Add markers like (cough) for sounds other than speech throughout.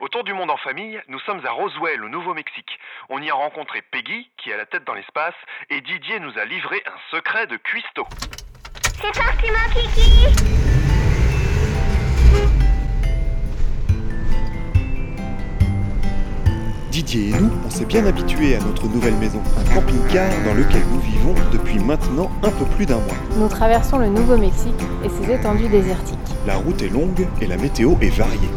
Autour du monde en famille, nous sommes à Roswell, au Nouveau-Mexique. On y a rencontré Peggy, qui a la tête dans l'espace, et Didier nous a livré un secret de cuistot. C'est parti mon kiki Didier et nous, on s'est bien habitués à notre nouvelle maison, un camping-car dans lequel nous vivons depuis maintenant un peu plus d'un mois. Nous traversons le Nouveau-Mexique et ses étendues désertiques. La route est longue et la météo est variée.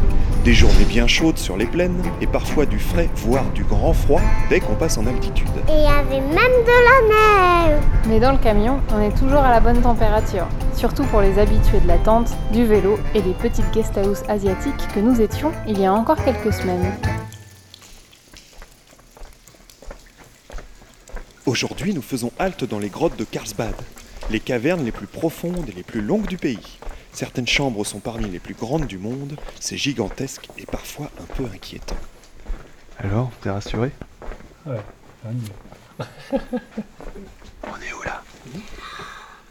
Des journées bien chaudes sur les plaines et parfois du frais, voire du grand froid dès qu'on passe en altitude. Et il y avait même de la neige Mais dans le camion, on est toujours à la bonne température. Surtout pour les habitués de la tente, du vélo et des petites guest house asiatiques que nous étions il y a encore quelques semaines. Aujourd'hui, nous faisons halte dans les grottes de Carlsbad, les cavernes les plus profondes et les plus longues du pays. Certaines chambres sont parmi les plus grandes du monde, c'est gigantesque et parfois un peu inquiétant. Alors, t'es rassuré? Ouais, (laughs) On est où là?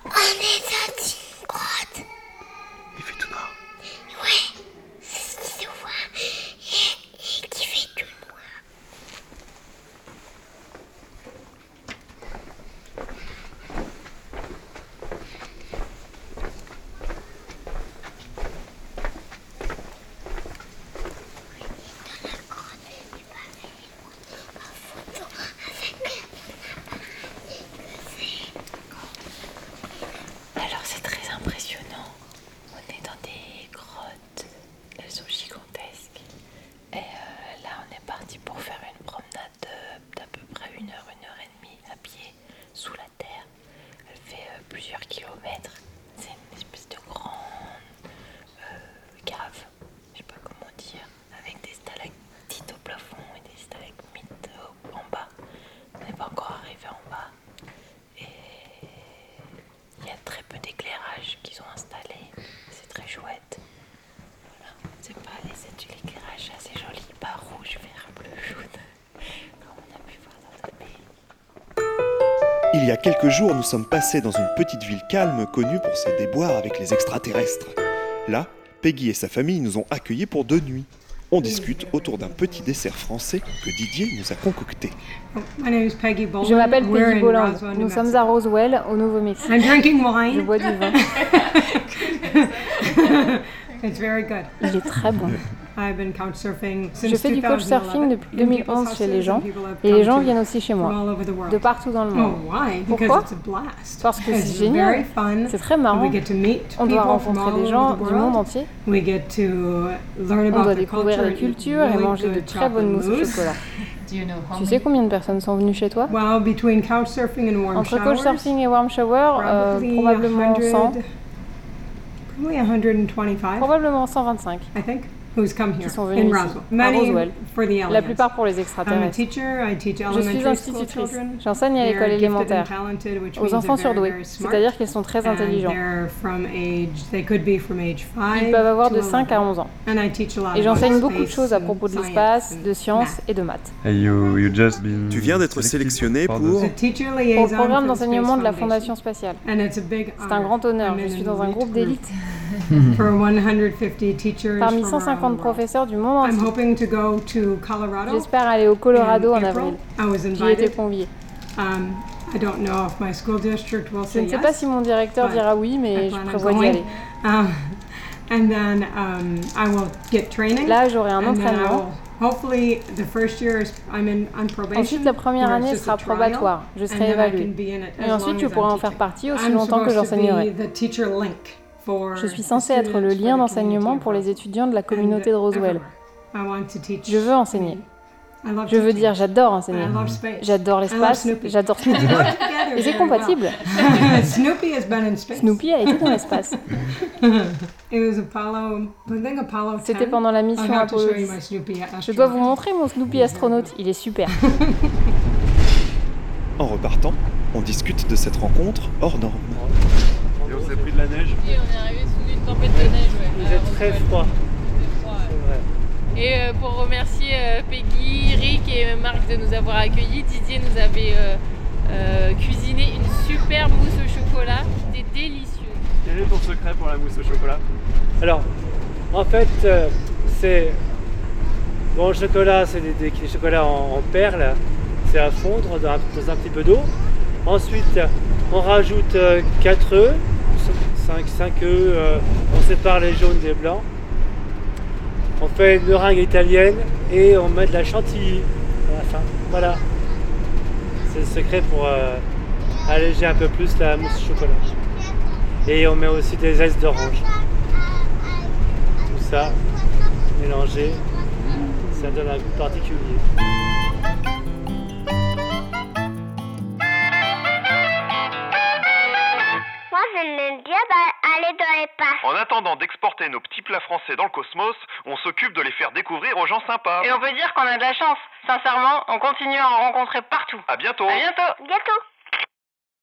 On est dans une grotte Il fait tout noir. Ouais, c'est ce qui se voit et, et qui fait tout noir. Alors c'est très impressionnant. On est dans des grottes. Elles sont gigantesques. Et euh, là on est parti pour faire une promenade de- d'à peu près une heure, une heure et demie à pied sous la terre. Elle fait euh, plusieurs kilomètres. C'est une espèce de grande euh, cave. Je sais pas comment dire. Avec des stalactites au plafond et des stalagmites euh, en bas. On n'est pas encore arrivé en bas. Et il y a très peu d'éclairage qu'ils ont installé. C'est très chouette. Voilà. C'est pas c'est de l'éclairage assez joli, pas rouge, vert, bleu, jaune, (laughs) comme on a pu voir dans d'autres pays. Il y a quelques jours, nous sommes passés dans une petite ville calme connue pour ses déboires avec les extraterrestres. Là, Peggy et sa famille nous ont accueillis pour deux nuits. On discute autour d'un petit dessert français que Didier nous a concocté. My name is Peggy Boland. Je m'appelle Peggy New Nous sommes à Roswell, au Nouveau-Mexique. Je bois du vin. (laughs) (laughs) (laughs) It's very good. Il est très bon. I've been couchsurfing since Je fais du 2011 couchsurfing depuis in people's 2011 chez les gens and people have et les come gens to viennent aussi chez moi, all over the world. de partout dans le Oh, monde. why? Pourquoi Because it's a blast. Parce que It's c'est génial. C'est très and marrant. We get to meet On doit rencontrer all des over gens the du world. monde entier. We get to learn On about doit découvrir culture les cultures et manger de très bonnes mousses au chocolat. (laughs) Do you know how Tu sais combien de personnes sont venues chez toi? Well, between couchsurfing and warm Entre couchsurfing et warm shower, euh, probably probablement 100, 100, probably 125, probablement 125. I think, who's come here sont in venus ici, Roswell. à Roswell. for the La plupart pour les I'm a extraterrestres. teacher. I teach Je suis elementary school institutrice. children. J'enseigne à They're l'école gifted and élémentaire talented, which aux means enfants they're very, surdoués, c'est-à-dire qu'ils sont très intelligents. they're from age, they could be from age five Ils peuvent avoir de 5 à 11. 11 ans. And I teach a lot Et j'enseigne beaucoup de choses à and propos de science l'espace, and de sciences math. et de maths. Hey, you, you just been Tu viens d'être selected sélectionné pour- le programme d'enseignement de la Fondation spatiale. And it's a big C'est un honor. grand honneur, I'm je suis an dans un elite groupe group d'élite For 150 teachers parmi from 150 around the world. professeurs du monde I'm entier. hoping to go to Colorado. J'espère aller au Colorado en avril. I was J'y étais invited. conviée. Um, I don't know if my school district will Je say ne sais yes. pas si mon directeur but dira oui, mais je prévois d'y going. aller. (laughs) Um, and then um, I will get training. Là, j'aurai un entraînement. hopefully, the first year is I'm in on probation. Ensuite, la première année sera probatoire. Je serai évaluée. Et ensuite, pourras I'm en faire partie aussi longtemps que supposed to j'enseignerai. Be the teacher link for Je suis the censée être le students, lien for the community d'enseignement of pour les Roswell. étudiants de la communauté de Roswell. everywhere. I want to teach. Je veux enseigner. I love Je veux dire, j'adore enseigner. J'adore l'espace, Snoopy. j'adore (laughs) Snoopy. Et c'est compatible. (laughs) Snoopy has been in space. Snoopy a été dans l'espace. (laughs) It was Apollo, I think Apollo 10. C'était pendant la mission Apollo show you 10. my Snoopy Je dois vous montrer mon Snoopy astronaute, il est super. En repartant, on discute de cette rencontre hors norme. Et on s'est pris de la neige. on est arrivé sous une tempête de neige. Vous êtes très froid. C'est vrai. Et euh, pour remercier euh, Peggy, Rick et Marc de nous avoir accueillis, Didier nous avait euh, euh, cuisiné une super mousse au chocolat. C'était délicieux. Quel est ton secret pour la mousse au chocolat? Alors, en fait, euh, c'est Bon, le chocolat, c'est des, des- des chocolats en, en perles. C'est à fondre dans un, dans un petit peu d'eau. Ensuite, on rajoute 4 œufs, 5, 5 œufs, euh, on sépare les jaunes des blancs. On fait une meringue italienne et on met de la chantilly à la fin. Voilà. C'est le secret pour euh, alléger un peu plus la mousse au chocolat. Et on met aussi des zestes d'orange. Tout ça mélangé, ça donne un goût particulier. J'aime bien d'a- aller dans les parcs. En attendant d'exporter nos petits plats français dans le cosmos, on s'occupe de les faire découvrir aux gens sympas. Et on peut dire qu'on a de la chance. Sincèrement, on continue à en rencontrer partout. À bientôt À bientôt Bientôt.